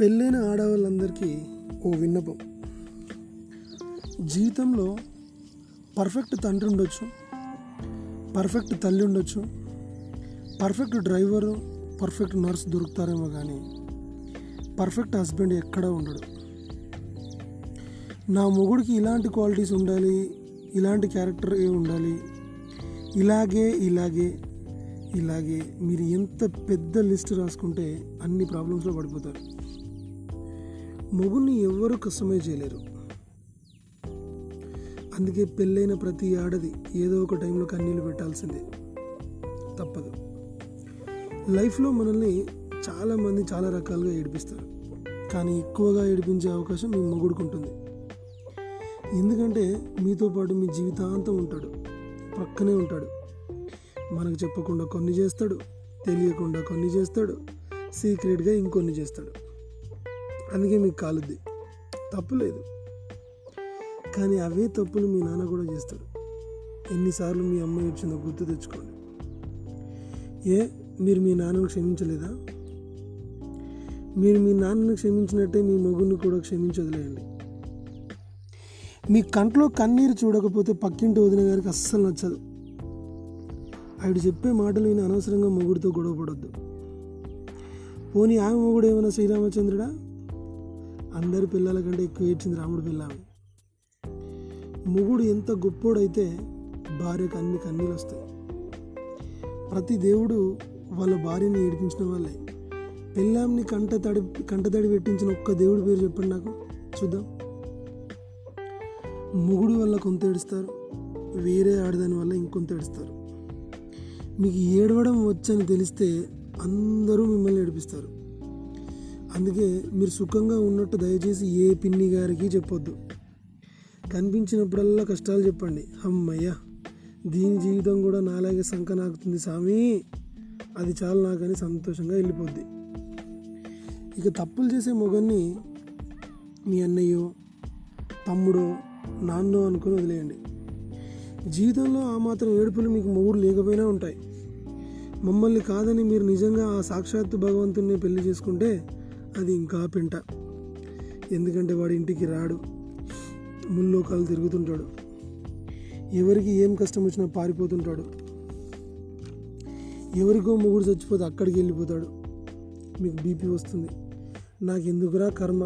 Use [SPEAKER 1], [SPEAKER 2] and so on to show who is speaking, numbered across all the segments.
[SPEAKER 1] పెళ్ళైన ఆడవాళ్ళందరికీ ఓ విన్నపం. జీవితంలో పర్ఫెక్ట్ తండ్రి ఉండొచ్చు పర్ఫెక్ట్ తల్లి ఉండొచ్చు పర్ఫెక్ట్ డ్రైవరు పర్ఫెక్ట్ నర్స్ దొరుకుతారేమో కానీ పర్ఫెక్ట్ హస్బెండ్ ఎక్కడా ఉండడు. నా మొగుడికి ఇలాంటి క్వాలిటీస్ ఉండాలి ఇలాంటి క్యారెక్టర్ ఏ ఉండాలి ఇలాగే ఇలాగే ఇలాగే మీరు ఎంత పెద్ద లిస్ట్ రాసుకుంటే అన్ని ప్రాబ్లమ్స్లో పడిపోతారు. మొగుడిని ఎవ్వరూ కస్టమైజ్ చేయలేరు. అందుకే పెళ్ళైన ప్రతి ఆడది ఏదో ఒక టైంలో కన్నీళ్ళు పెట్టాల్సిందే. తప్పదు. లైఫ్లో మనల్ని చాలామంది చాలా రకాలుగా ఏడిపిస్తారు. కానీ ఎక్కువగా ఏడిపించే అవకాశం మీ మొగుడికి ఉంటుంది. ఎందుకంటే మీతో పాటు మీ జీవితాంతం ఉంటాడు. పక్కనే ఉంటాడు. మనకు చెప్పకుండా కొన్ని చేస్తాడు తెలియకుండా కొన్ని చేస్తాడు సీక్రెట్గా ఇంకొన్ని చేస్తాడు. అందుకే మీకు కాలుద్ది. తప్పులేదు కానీ అవే తప్పులు మీ నాన్న కూడా చేస్తాడు. ఎన్నిసార్లు మీ అమ్మాయి వచ్చిందో గుర్తు తెచ్చుకోండి. ఏ మీరు మీ నాన్నను క్షమించలేదా? మీరు మీ నాన్నను క్షమించినట్టే మీ మొగుడిని కూడా క్షమించదులేయండి. మీ కంట్లో కన్నీరు చూడకపోతే పక్కింటి వదిన గారికి అస్సలు నచ్చదు. ఆవిడ చెప్పే మాటలు విని అనవసరంగా మొగుడితో గొడవ పడొద్దు. పోనీ ఆమె మొగుడు ఏమైనా శ్రీరామచంద్రుడా? అందరి పిల్లల కంటే ఎక్కువ ఏడ్చింది రాముడు పిల్ల మొగుడు ఎంత గొప్పోడైతే భార్యకు అన్ని కన్నీళ్ళు వస్తాయి. ప్రతి దేవుడు వాళ్ళ భార్యని ఏడిపించిన వాళ్ళే. పెళ్ళాంని కంట తడి కంట తడి పెట్టించిన ఒక్క దేవుడి పేరు చెప్పండి నాకు. చూద్దాం. మొగుడు వల్ల కొంత ఏడుస్తారు వేరే ఆడదాని వల్ల ఇంకొంత ఏడుస్తారు. మీకు ఏడవడం వచ్చని తెలిస్తే అందరూ మిమ్మల్ని ఏడిపిస్తారు. అందుకే మీరు సుఖంగా ఉన్నట్టు దయచేసి ఏ పిన్ని గారికి చెప్పొద్దు. కనిపించినప్పుడల్లా కష్టాలు చెప్పండి. అమ్మయ్యా దీని జీవితం కూడా నాలాగే సంక నాకుతుంది స్వామి. అది చాలు నాకని సంతోషంగా వెళ్ళిపోద్ది. ఇక తప్పులు చేసే మొగన్ని మీ అన్నయ్యో తమ్ముడో నాన్నో అనుకుని వదిలేయండి. జీవితంలో ఆ మాత్రం ఏడుపులు మీకు మొగుడు లేకపోయినా ఉంటాయి. మమ్మల్ని కాదని మీరు నిజంగా ఆ సాక్షాత్తు భగవంతుని పెళ్ళి చేసుకుంటే అది ఇంకా పెంట. ఎందుకంటే వాడి ఇంటికి రాడు. ముల్లోకాలు తిరుగుతుంటాడు. ఎవరికి ఏం కష్టం వచ్చినా పారిపోతుంటాడు. ఎవరికో మొగుడు చచ్చిపోతే అక్కడికి వెళ్ళిపోతాడు. మీకు బీపీ వస్తుంది. నాకు ఎందుకురా కర్మ?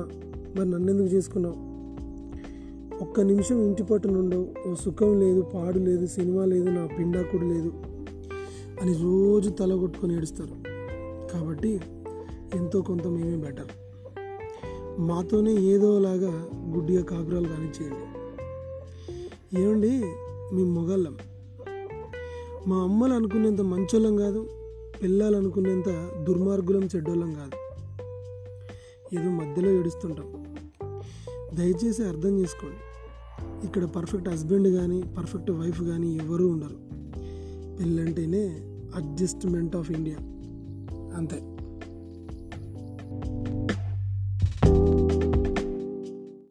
[SPEAKER 1] మరి నన్నెందుకు చేసుకున్నావు? ఒక్క నిమిషం ఇంటి పట్టునుండవు ఓ సుఖం లేదు పాడు లేదు సినిమా లేదు నా పిండాకుడు లేదు అని రోజు తల కొట్టుకొని ఏడుస్తారు. కాబట్టి ఎంతో కొంత మేమే బెటర్. మాతోనే ఏదోలాగా గుడ్డిగా కాపురాలు కానిచ్చేయండి ఏమండి మేము మొగళ్ళం. మా అమ్మలు అనుకునేంత మంచోళ్ళం కాదు పిల్లలు అనుకునేంత దుర్మార్గులం చెడ్డోళ్ళం కాదు. ఏదో మధ్యలో ఏడుస్తుంటాం. దయచేసి అర్థం చేసుకోండి. ఇక్కడ పర్ఫెక్ట్ హస్బెండ్ కానీ పర్ఫెక్ట్ వైఫ్ కానీ ఎవరూ ఉండరు. పెళ్ళంటేనే అడ్జస్ట్మెంట్ ఆఫ్ ఇండియా. అంతే.